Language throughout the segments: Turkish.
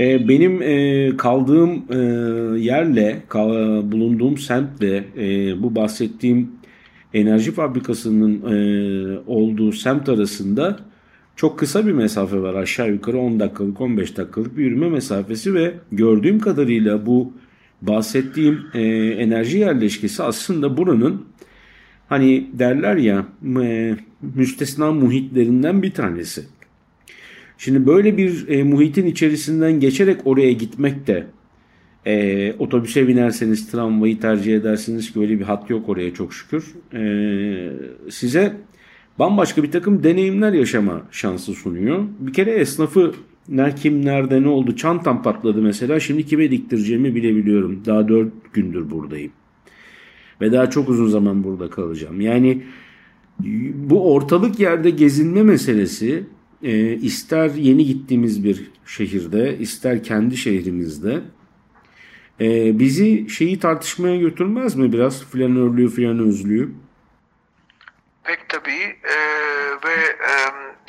E, benim e, kaldığım e, yerle, bulunduğum semtle bu bahsettiğim enerji fabrikasının olduğu semt arasında çok kısa bir mesafe var. Aşağı yukarı 10 dakikalık 15 dakikalık bir yürüme mesafesi ve gördüğüm kadarıyla bu bahsettiğim enerji yerleşkesi aslında buranın hani derler ya müstesna muhitlerinden bir tanesi. Şimdi böyle bir e, muhitin içerisinden geçerek oraya gitmek de e, otobüse binerseniz tramvayı tercih edersiniz ki öyle bir hat yok oraya çok şükür. E, size bambaşka bir takım deneyimler yaşama şansı sunuyor. Bir kere esnafı ne kim nerede ne oldu çantam patladı mesela şimdi kime diktireceğimi bilebiliyorum. Daha dört gündür buradayım. Ve daha çok uzun zaman burada kalacağım. Yani bu ortalık yerde gezinme meselesi e, ister yeni gittiğimiz bir şehirde ister kendi şehrimizde e, bizi şeyi tartışmaya götürmez mi biraz flanörlüğü flanözlüğü? Pek tabii e, ve e,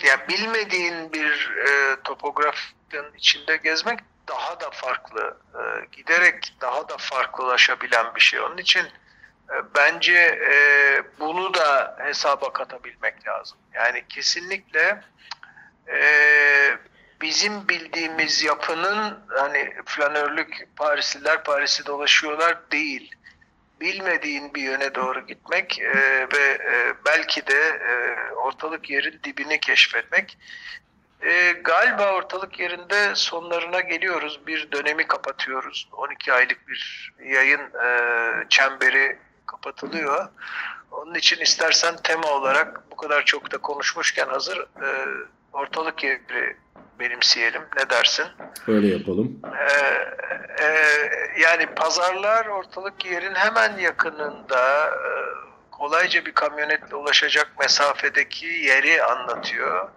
yani bilmediğin bir e, topografyanın içinde gezmek daha da farklı e, giderek daha da farklılaşabilen bir şey. Onun için e, bence e, bunu da hesaba katabilmek lazım. Yani kesinlikle e, bizim bildiğimiz yapının hani flanörlük Parisliler Paris'i dolaşıyorlar değil. Bilmediğin bir yöne doğru gitmek e, ve e, belki de e, ortalık yerin dibini keşfetmek. E, galiba ortalık yerinde sonlarına geliyoruz. Bir dönemi kapatıyoruz. 12 aylık bir yayın e, çemberi kapatılıyor. Onun için istersen tema olarak bu kadar çok da konuşmuşken hazır e, ortalık yeri benimseyelim. Ne dersin? Öyle yapalım. Ee, e, yani pazarlar ortalık yerin hemen yakınında e, kolayca bir kamyonetle ulaşacak mesafedeki yeri anlatıyor.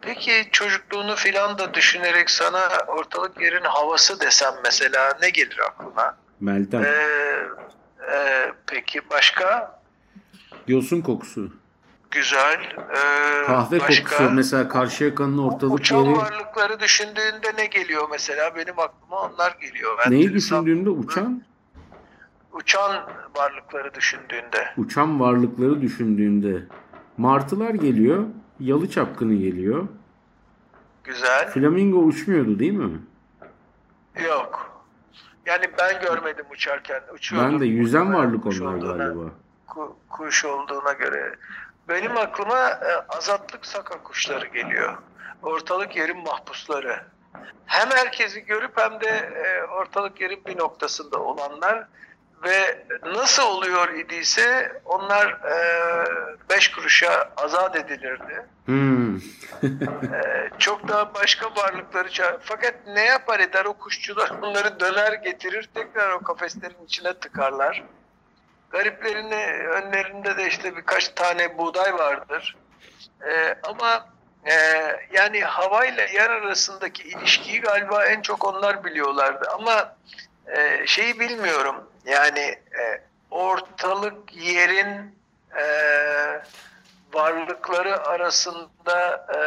Peki çocukluğunu filan da düşünerek sana ortalık yerin havası desem mesela ne gelir aklına? Meltem. Ee, e, peki başka? Yosun kokusu. Güzel. Ee, Kahve başka, kokusu mesela Karşıyaka'nın ortalık uçan yeri. Uçan varlıkları düşündüğünde ne geliyor mesela? Benim aklıma onlar geliyor. Ben Neyi düşündüğünde uçan? Uçan varlıkları düşündüğünde. Uçan varlıkları düşündüğünde. Martılar geliyor. Yalı çapkını geliyor. Güzel. Flamingo uçmuyordu değil mi? Yok. Yani ben görmedim uçarken. Uçuyordu. Ben de yüzen varlık onlar galiba. Kuş olduğuna göre. Benim aklıma e, azatlık saka kuşları geliyor. Ortalık yerin mahpusları. Hem herkesi görüp hem de e, ortalık yerin bir noktasında olanlar ve nasıl oluyor idiyse onlar e, beş kuruşa azat edilirdi. Hmm. e, çok daha başka varlıkları çağır. Fakat ne yapar eder o kuşçular onları döner getirir tekrar o kafeslerin içine tıkarlar. Gariplerini önlerinde de işte birkaç tane buğday vardır. Ee, ama e, yani havayla yer arasındaki ilişkiyi galiba en çok onlar biliyorlardı. Ama e, şeyi bilmiyorum. Yani e, ortalık yerin e, varlıkları arasında e,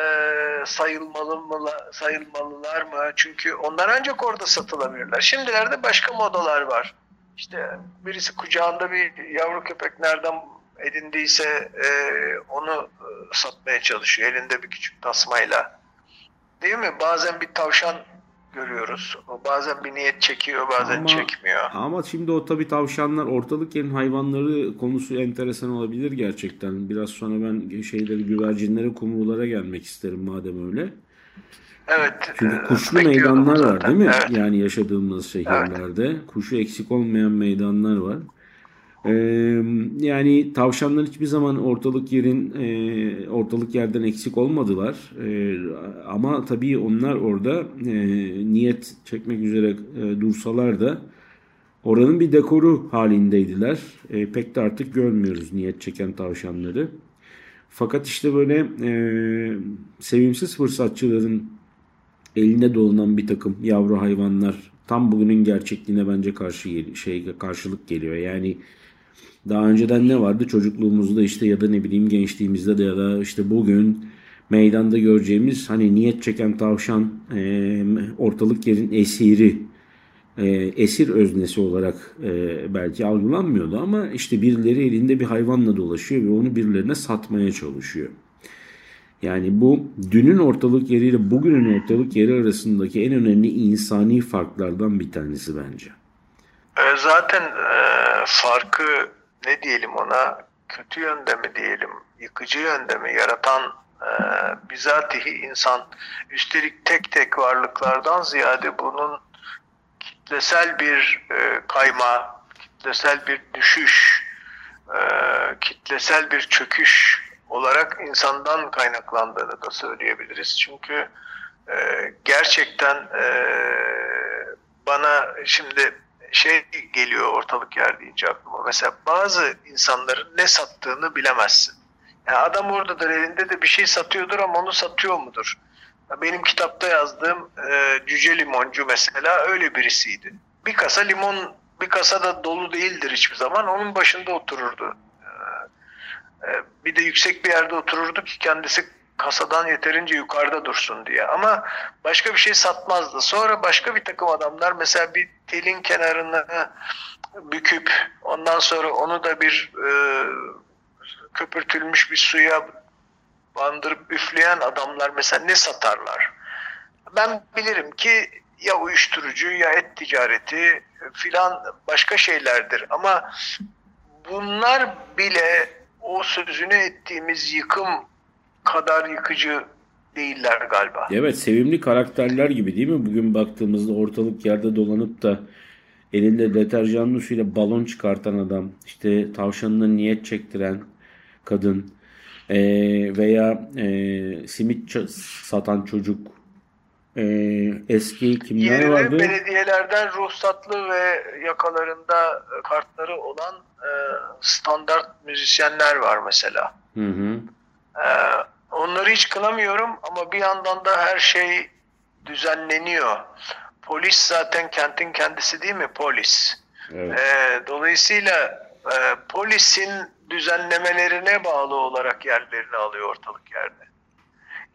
sayılmalı mı, sayılmalılar mı? Çünkü onlar ancak orada satılabilirler. Şimdilerde başka modalar var. İşte birisi kucağında bir yavru köpek nereden edindiyse e, onu e, satmaya çalışıyor elinde bir küçük tasmayla. Değil mi? Bazen bir tavşan görüyoruz. O bazen bir niyet çekiyor, bazen ama, çekmiyor. Ama şimdi o tabii tavşanlar ortalık yerin hayvanları konusu enteresan olabilir gerçekten. Biraz sonra ben şeyleri güvercinlere, kumrulara gelmek isterim madem öyle. Evet. Çünkü e, kuşlu meydanlar zaten. var değil mi? Evet. Yani yaşadığımız şehirlerde. Evet. Kuşu eksik olmayan meydanlar var. Ee, yani tavşanlar hiçbir zaman ortalık yerin e, ortalık yerden eksik olmadılar. E, ama tabii onlar orada e, niyet çekmek üzere e, dursalar da oranın bir dekoru halindeydiler. E, pek de artık görmüyoruz niyet çeken tavşanları. Fakat işte böyle e, sevimsiz fırsatçıların eline dolanan bir takım yavru hayvanlar tam bugünün gerçekliğine bence karşı şey karşılık geliyor. Yani daha önceden ne vardı çocukluğumuzda işte ya da ne bileyim gençliğimizde de ya da işte bugün meydanda göreceğimiz hani niyet çeken tavşan e, ortalık yerin esiri e, esir öznesi olarak e, belki algılanmıyordu ama işte birileri elinde bir hayvanla dolaşıyor ve onu birilerine satmaya çalışıyor. Yani bu dünün ortalık yeriyle bugünün ortalık yeri arasındaki en önemli insani farklardan bir tanesi bence. E, zaten e, farkı ne diyelim ona kötü yönde mi diyelim, yıkıcı yönde mi yaratan e, bizatihi insan. Üstelik tek tek varlıklardan ziyade bunun kitlesel bir e, kayma, kitlesel bir düşüş, e, kitlesel bir çöküş olarak insandan kaynaklandığını da söyleyebiliriz. Çünkü e, gerçekten e, bana şimdi şey geliyor ortalık yer deyince aklıma. Mesela bazı insanların ne sattığını bilemezsin. Yani adam oradadır elinde de bir şey satıyordur ama onu satıyor mudur? Benim kitapta yazdığım e, cüce limoncu mesela öyle birisiydi. Bir kasa limon bir kasa da dolu değildir hiçbir zaman. Onun başında otururdu. E, e bir de yüksek bir yerde otururdu ki kendisi kasadan yeterince yukarıda dursun diye. Ama başka bir şey satmazdı. Sonra başka bir takım adamlar mesela bir telin kenarını büküp ondan sonra onu da bir e, köpürtülmüş bir suya bandırıp üfleyen adamlar mesela ne satarlar? Ben bilirim ki ya uyuşturucu ya et ticareti filan başka şeylerdir ama bunlar bile o sözünü ettiğimiz yıkım kadar yıkıcı değiller galiba. Evet sevimli karakterler gibi değil mi? Bugün baktığımızda ortalık yerde dolanıp da elinde deterjanlı suyla balon çıkartan adam, işte tavşanına niyet çektiren kadın e, veya e, simit satan çocuk e, eski kimler Yeni vardı? belediyelerden ruhsatlı ve yakalarında kartları olan e, standart müzisyenler var mesela. Hı hı. E, Onları hiç kınamıyorum ama bir yandan da her şey düzenleniyor. Polis zaten kentin kendisi değil mi? Polis. Evet. Ee, dolayısıyla e, polisin düzenlemelerine bağlı olarak yerlerini alıyor ortalık yerde.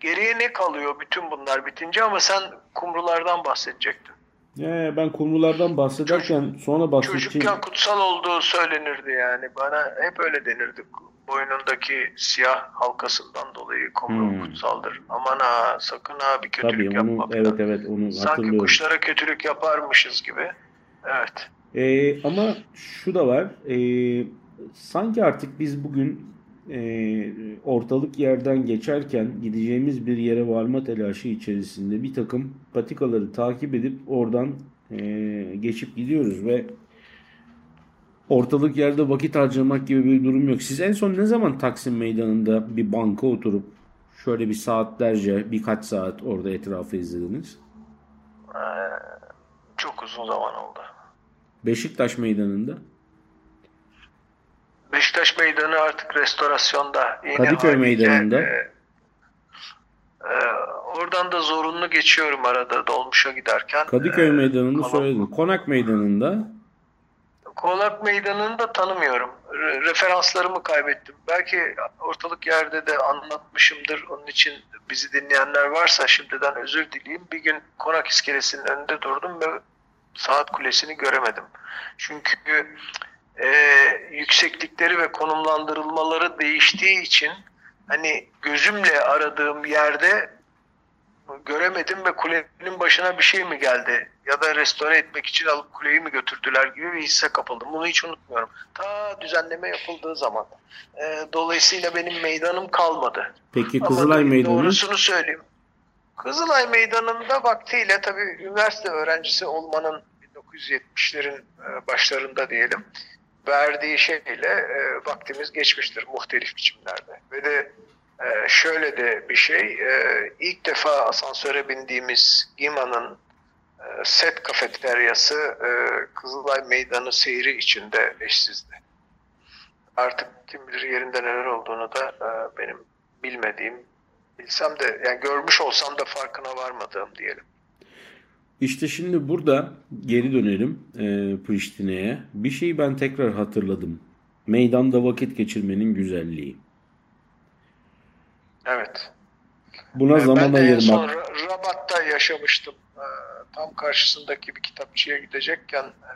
Geriye ne kalıyor bütün bunlar bitince ama sen kumrulardan bahsedecektin. Ee, ben kumrulardan bahsederken Çocuk, sonra bahsedeceğim. Çocukken kutsal olduğu söylenirdi yani. Bana hep öyle denirdi boynundaki siyah halkasından dolayı kumru hmm. kutsaldır. Aman ha sakın ha bir kötülük Tabii, onu, yapma. Evet evet onu Sanki kuşlara kötülük yaparmışız gibi. Evet. Ee, ama şu da var. E, sanki artık biz bugün e, ortalık yerden geçerken gideceğimiz bir yere varma telaşı içerisinde bir takım patikaları takip edip oradan e, geçip gidiyoruz ve ortalık yerde vakit harcamak gibi bir durum yok. Siz en son ne zaman Taksim Meydanı'nda bir banka oturup şöyle bir saatlerce birkaç saat orada etrafı izlediniz? Ee, çok uzun zaman oldu. Beşiktaş Meydanı'nda? Beşiktaş Meydanı artık restorasyonda. Yine Kadıköy Meydanı'nda? E, e, oradan da zorunlu geçiyorum arada dolmuşa giderken. Kadıköy e, Meydanı'nı söyledin. Konak Meydanı'nda? Konak Meydanı'nı da tanımıyorum. Re- referanslarımı kaybettim. Belki ortalık yerde de anlatmışımdır. Onun için bizi dinleyenler varsa şimdiden özür dileyeyim. Bir gün Konak iskelesinin önünde durdum ve saat kulesini göremedim. Çünkü e, yükseklikleri ve konumlandırılmaları değiştiği için hani gözümle aradığım yerde göremedim ve kulenin başına bir şey mi geldi ya da restore etmek için alıp kuleyi mi götürdüler gibi bir hisse kapıldım. Bunu hiç unutmuyorum. Ta düzenleme yapıldığı zaman. E, dolayısıyla benim meydanım kalmadı. Peki Kızılay Ama Meydanı? Doğrusunu söyleyeyim. Kızılay Meydanı'nda vaktiyle tabii üniversite öğrencisi olmanın 1970'lerin e, başlarında diyelim verdiği şeyle e, vaktimiz geçmiştir muhtelif biçimlerde. Ve de e, şöyle de bir şey, e, ilk defa asansöre bindiğimiz İMA'nın e, set kafeteryası e, Kızılay Meydanı seyri içinde eşsizdi. Artık kim bilir yerinde neler olduğunu da e, benim bilmediğim, bilsem de yani görmüş olsam da farkına varmadığım diyelim. İşte şimdi burada geri dönelim e, Priştine'ye. Bir şeyi ben tekrar hatırladım. Meydanda vakit geçirmenin güzelliği. Evet. Buna Ee, zaman ben de ayırmak. son Rabat'ta yaşamıştım. Ee, Tam karşısındaki bir kitapçıya gidecekken e,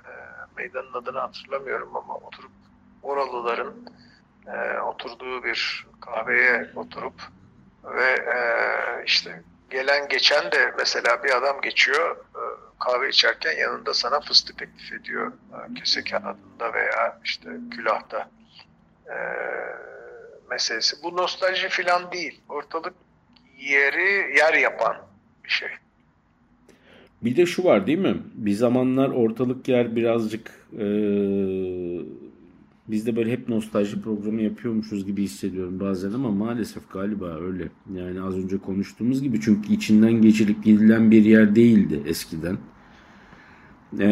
meydanın adını hatırlamıyorum ama oturup oralıların e, oturduğu bir kahveye oturup ve e, işte gelen geçen de mesela bir adam geçiyor e, kahve içerken yanında sana fıstık teklif ediyor e, kese kağıdında veya işte külahta e, meselesi. Bu nostalji falan değil. Ortalık yeri yer yapan bir şey. Bir de şu var değil mi? Bir zamanlar ortalık yer birazcık e, biz de böyle hep nostalji programı yapıyormuşuz gibi hissediyorum bazen ama maalesef galiba öyle. Yani az önce konuştuğumuz gibi çünkü içinden geçilip gidilen bir yer değildi eskiden. E,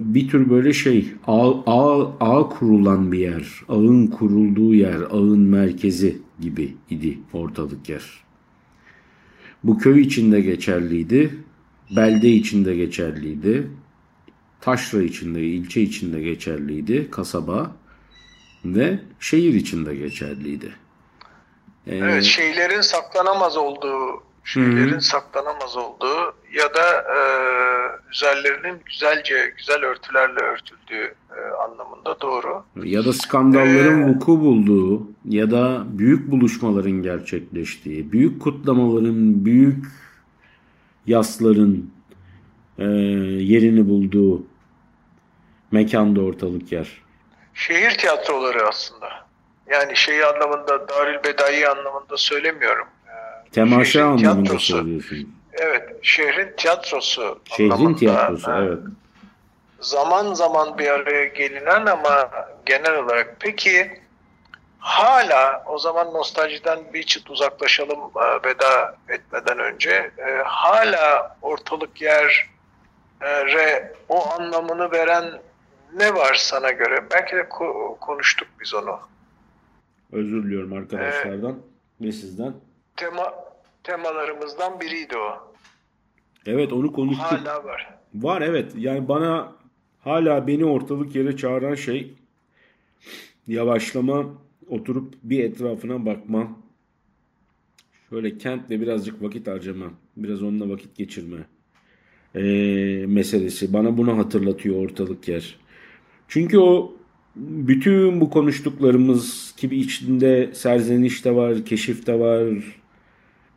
bir tür böyle şey ağ, ağ, ağ kurulan bir yer, ağın kurulduğu yer, ağın merkezi gibi idi ortalık yer. Bu köy içinde geçerliydi. Belde içinde geçerliydi. Taşra içinde, ilçe içinde geçerliydi. Kasaba ve şehir içinde geçerliydi. Ee, Evet, şeylerin saklanamaz olduğu, şeylerin Hı. saklanamaz olduğu ya da e, üzerlerinin güzelce, güzel örtülerle örtüldüğü e, anlamında doğru. ya da skandalların Ee, vuku bulduğu ya da büyük buluşmaların gerçekleştiği, büyük kutlamaların, büyük yasların e, yerini bulduğu mekanda ortalık yer. Şehir tiyatroları aslında. Yani şey anlamında, Darül Bedai anlamında söylemiyorum. E, Temaşa şehrin anlamında tiyatrosu. söylüyorsun. Evet, şehrin tiyatrosu Şehrin anlamında, tiyatrosu, evet. zaman zaman bir araya gelinen ama genel olarak peki hala o zaman nostaljiden bir çıt uzaklaşalım e, veda etmeden önce e, hala ortalık yer re o anlamını veren ne var sana göre? Belki de ko- konuştuk biz onu. Özür diliyorum arkadaşlardan ve sizden. Tema temalarımızdan biriydi o. Evet onu konuştuk. Hala var. Var evet. Yani bana hala beni ortalık yere çağıran şey yavaşlama, oturup bir etrafına bakma. Şöyle kentle birazcık vakit harcama. Biraz onunla vakit geçirme. Ee, meselesi. Bana bunu hatırlatıyor ortalık yer. Çünkü o bütün bu konuştuklarımız gibi içinde serzeniş de var, keşif de var,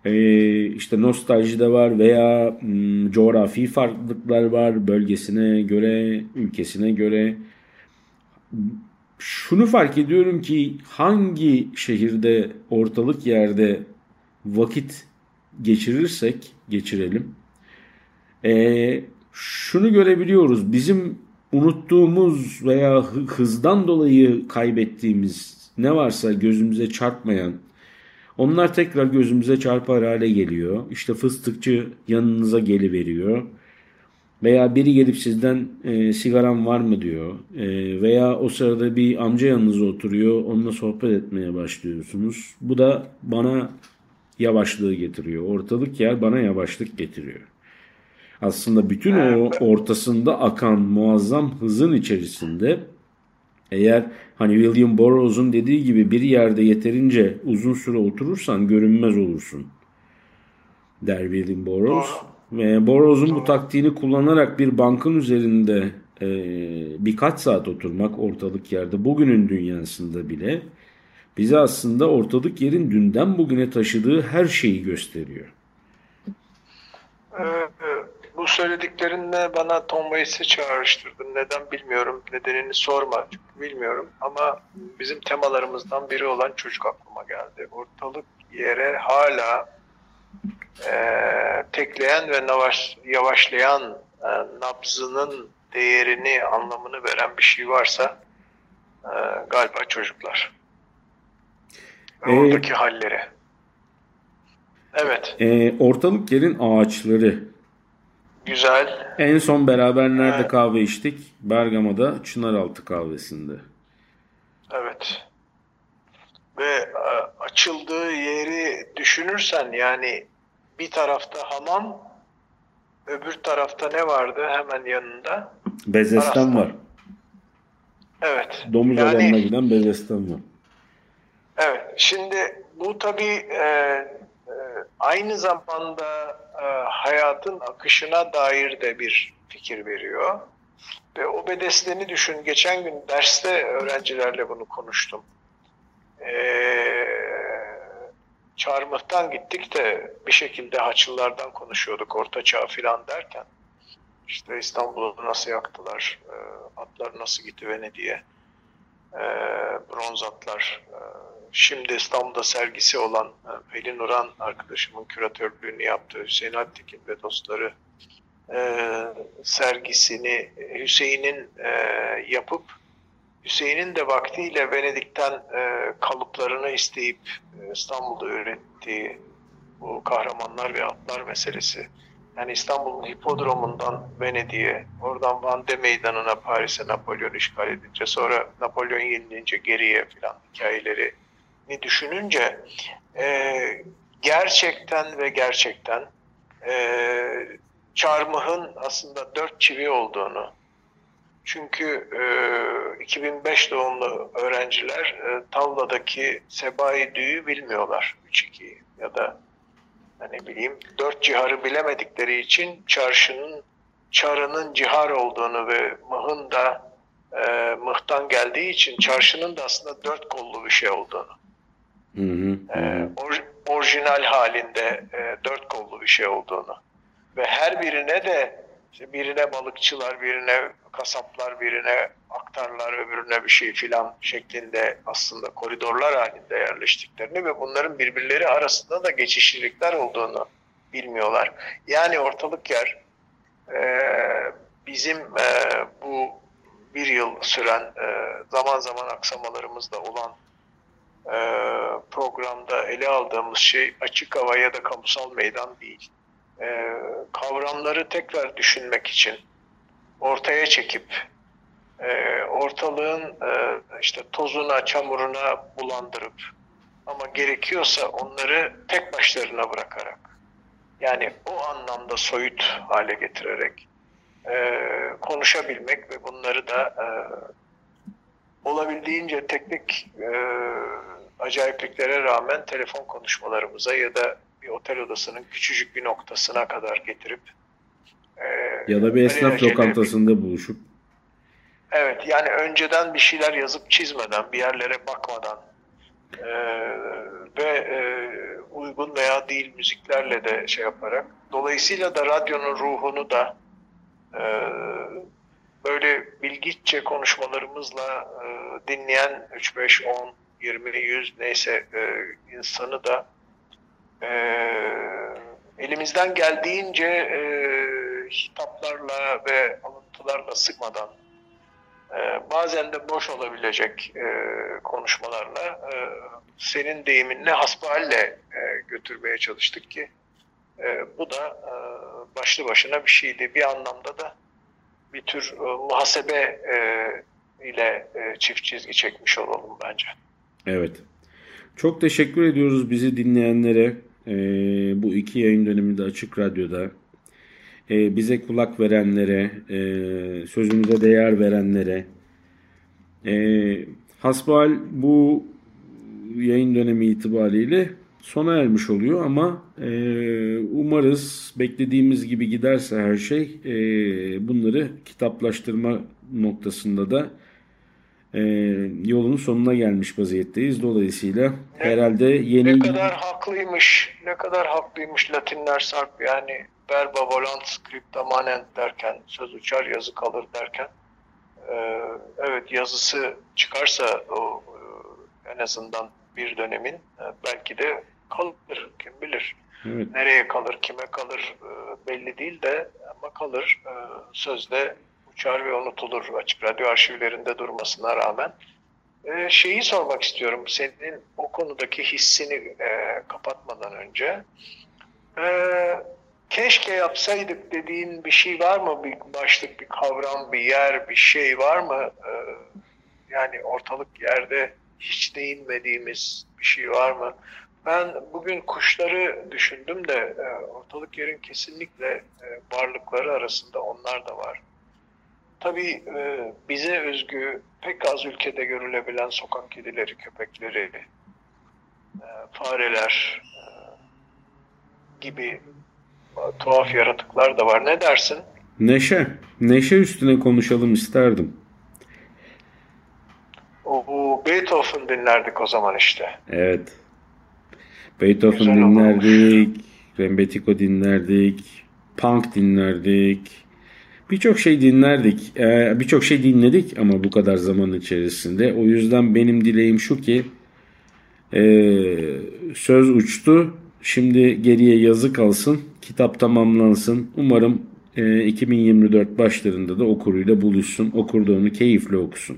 ee, işte nostalji de var veya hmm, coğrafi farklılıklar var bölgesine göre, ülkesine göre. Şunu fark ediyorum ki hangi şehirde, ortalık yerde vakit geçirirsek geçirelim. Ee, şunu görebiliyoruz. Bizim unuttuğumuz veya hı- hızdan dolayı kaybettiğimiz ne varsa gözümüze çarpmayan onlar tekrar gözümüze çarpar hale geliyor. İşte fıstıkçı yanınıza geliveriyor. Veya biri gelip sizden e, sigaram var mı diyor. E, veya o sırada bir amca yanınıza oturuyor. Onunla sohbet etmeye başlıyorsunuz. Bu da bana yavaşlığı getiriyor. Ortalık yer bana yavaşlık getiriyor. Aslında bütün o ortasında akan muazzam hızın içerisinde eğer hani William Burroughs'un dediği gibi bir yerde yeterince uzun süre oturursan görünmez olursun. Der William Burroughs. Ve Burroughs'un bu taktiğini kullanarak bir bankın üzerinde e, birkaç saat oturmak ortalık yerde bugünün dünyasında bile bize aslında ortalık yerin dünden bugüne taşıdığı her şeyi gösteriyor. Bu söylediklerinle bana Tom Waits'i çağrıştırdın. Neden bilmiyorum. Nedenini sorma. Çünkü bilmiyorum. Ama bizim temalarımızdan biri olan çocuk aklıma geldi. Ortalık yere hala e, tekleyen ve yavaş, yavaşlayan e, nabzının değerini, anlamını veren bir şey varsa e, galiba çocuklar. Ve Ee, oradaki halleri. Evet, E, ortalık yerin ağaçları. Güzel. En son beraber nerede Evet. kahve içtik? Bergama'da Çınaraltı kahvesinde. Evet. Ve e, açıldığı yeri düşünürsen yani bir tarafta hamam, öbür tarafta ne vardı hemen yanında? Bezestan var. Evet. Domuz Yani- alanına giden Bezestan var. Evet, şimdi bu tabii e, aynı zamanda e, hayatın akışına dair de bir fikir veriyor. Ve o bedesteni düşün, geçen gün derste öğrencilerle bunu konuştum. E, Çarmıhtan gittik de bir şekilde Haçlılardan konuşuyorduk, Orta Çağ filan derken. İşte İstanbul'u nasıl yaktılar, e, atlar nasıl gitti Venedik'e, e, bronz atlar, e, şimdi İstanbul'da sergisi olan e, Pelin Uran arkadaşımın küratörlüğünü yaptığı Hüseyin Alptekin ve dostları e, sergisini Hüseyin'in e, yapıp Hüseyin'in de vaktiyle Venedik'ten e, kalıplarını isteyip e, İstanbul'da ürettiği bu kahramanlar ve atlar meselesi. Yani İstanbul'un hipodromundan Venedik'e, oradan Van de Meydanı'na, Paris'e Napolyon işgal edince, sonra Napolyon yenilince geriye filan hikayelerini düşününce e, gerçekten ve gerçekten e, Çarmıh'ın aslında dört çivi olduğunu, çünkü e, 2005 doğumlu öğrenciler e, tavladaki sebai düğü bilmiyorlar 3-2'yi ya da ne bileyim dört ciharı bilemedikleri için çarşının çarının cihar olduğunu ve mıhın da e, mıhtan geldiği için çarşının da aslında dört kollu bir şey olduğunu Hı hı, e, hı. or- orijinal halinde e, dört kollu bir şey olduğunu ve her birine de işte birine balıkçılar, birine kasaplar, birine aktarlar, öbürüne bir şey filan şeklinde aslında koridorlar halinde yerleştiklerini ve bunların birbirleri arasında da geçişlilikler olduğunu bilmiyorlar. Yani ortalık yer e, bizim e, bu bir yıl süren e, zaman zaman aksamalarımız da olan programda ele aldığımız şey açık hava ya da kamusal meydan değil. E, kavramları tekrar düşünmek için ortaya çekip e, ortalığın e, işte tozuna, çamuruna bulandırıp ama gerekiyorsa onları tek başlarına bırakarak yani o anlamda soyut hale getirerek e, konuşabilmek ve bunları da olabildiğince teknik e, acayipliklere rağmen telefon konuşmalarımıza ya da bir otel odasının küçücük bir noktasına kadar getirip e, Ya da bir esnaf lokantasında buluşup. Evet yani önceden bir şeyler yazıp çizmeden, bir yerlere bakmadan e, ve e, uygun veya değil müziklerle de şey yaparak dolayısıyla da radyonun ruhunu da e, böyle bilgiçe konuşmalarımızla e, dinleyen 3, 5, 10, 20, 100 neyse e, insanı da e, elimizden geldiğince e, hitaplarla ve alıntılarla sıkmadan ee, bazen de boş olabilecek e, konuşmalarla e, senin deyiminle hasbihalle e, götürmeye çalıştık ki e, bu da e, başlı başına bir şeydi. Bir anlamda da bir tür e, muhasebe e, ile e, çift çizgi çekmiş olalım bence. Evet. Çok teşekkür ediyoruz bizi dinleyenlere. Ee, bu iki yayın döneminde Açık Radyo'da. Ee, bize kulak verenlere, e, sözümüze değer verenlere. Ee, hasbihal bu yayın dönemi itibariyle sona ermiş oluyor ama e, umarız beklediğimiz gibi giderse her şey e, bunları kitaplaştırma noktasında da e, yolun sonuna gelmiş vaziyetteyiz. Dolayısıyla herhalde yeni Ne kadar haklıymış, ne kadar haklıymış Latinler Sarp yani verba volant scripta manent derken, söz uçar yazı kalır derken e, evet yazısı çıkarsa o e, en azından bir dönemin e, belki de kalır kim bilir. Evet. Nereye kalır, kime kalır e, belli değil de ama kalır. E, sözde uçar ve unutulur açık radyo arşivlerinde durmasına rağmen. E, şeyi sormak istiyorum. Senin o konudaki hissini e, kapatmadan önce. E, keşke yapsaydık dediğin bir şey var mı? Bir başlık, bir kavram, bir yer, bir şey var mı? E, yani ortalık yerde hiç değinmediğimiz bir şey var mı? Ben bugün kuşları düşündüm de e, ortalık yerin kesinlikle e, varlıkları arasında onlar da var. Tabii e, bize özgü pek az ülkede görülebilen sokak kedileri, köpekleri, e, fareler e, gibi tuhaf yaratıklar da var. Ne dersin? Neşe. Neşe üstüne konuşalım isterdim. O Beethoven dinlerdik o zaman işte. Evet. Beethoven Güzel dinlerdik, Rembetiko dinlerdik, punk dinlerdik. Birçok şey dinlerdik. Ee, Birçok şey dinledik ama bu kadar zaman içerisinde. O yüzden benim dileğim şu ki e, söz uçtu. Şimdi geriye yazı kalsın. Kitap tamamlansın. Umarım e, 2024 başlarında da okuruyla buluşsun. Okur da onu keyifle okusun.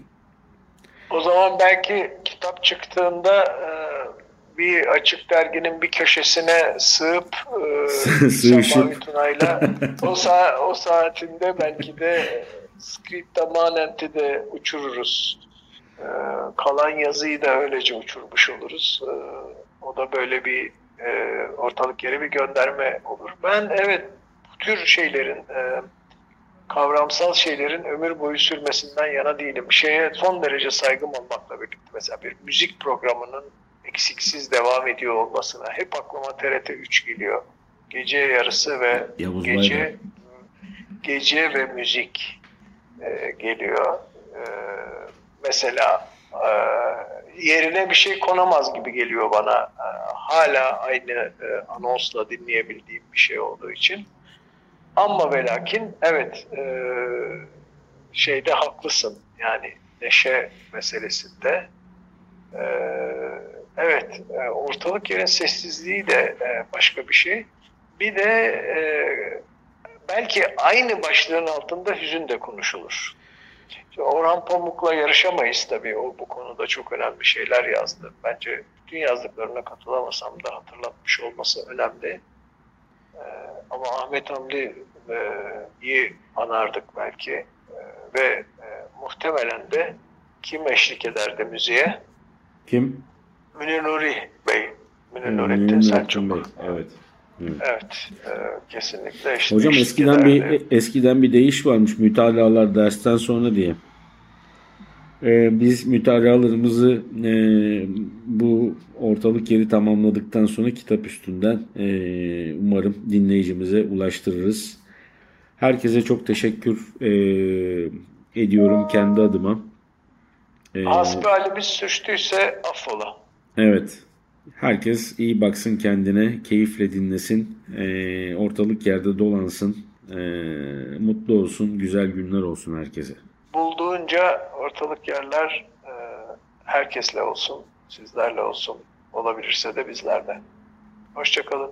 O zaman belki kitap çıktığında e, bir açık derginin bir köşesine sığıp e, Sığışıp. Tuna'yla o, sa o saatinde belki de Scripta Manent'i de uçururuz. E, kalan yazıyı da öylece uçurmuş oluruz. E, o da böyle bir e, ortalık yere bir gönderme olur. Ben evet bu tür şeylerin e, kavramsal şeylerin ömür boyu sürmesinden yana değilim. Şeye son derece saygım olmakla birlikte mesela bir müzik programının eksiksiz devam ediyor olmasına hep aklıma TRT 3 geliyor. Gece yarısı ve Yavuz gece Bayram. gece ve müzik e, geliyor. E, mesela e, yerine bir şey konamaz gibi geliyor bana. E, hala aynı e, anonsla dinleyebildiğim bir şey olduğu için. Ama ve lakin evet e, şeyde haklısın yani neşe meselesinde. E, evet e, ortalık yerin sessizliği de e, başka bir şey. Bir de e, belki aynı başlığın altında hüzün de konuşulur. Orhan Pamuk'la yarışamayız tabii. O bu konuda çok önemli şeyler yazdı. Bence bütün yazdıklarına katılamasam da hatırlatmış olması önemli. Ama Ahmet Hamdi'yi anardık belki. Ve e, muhtemelen de kim eşlik ederdi müziğe? Kim? Münir Nuri Bey. Münir Hmm, Nurettin Selçuk. Bey, Evet. Evet. e, kesinlikle eşlik Hocam eskiden bir eskiden bir deyiş varmış mütalalar dersten sonra diye. Ee, biz mütalalarımızı e, bu ortalık yeri tamamladıktan sonra kitap üstünden e, umarım dinleyicimize ulaştırırız. Herkese çok teşekkür e, ediyorum kendi adıma. E, Hasbihalimiz suçtuysa affola. Evet. Herkes iyi baksın kendine, keyifle dinlesin, e, ortalık yerde dolansın, e, mutlu olsun, güzel günler olsun herkese. bulduğunca ortalık yerler e, herkesle olsun, sizlerle olsun, olabilirse de bizlerle. Hoşçakalın.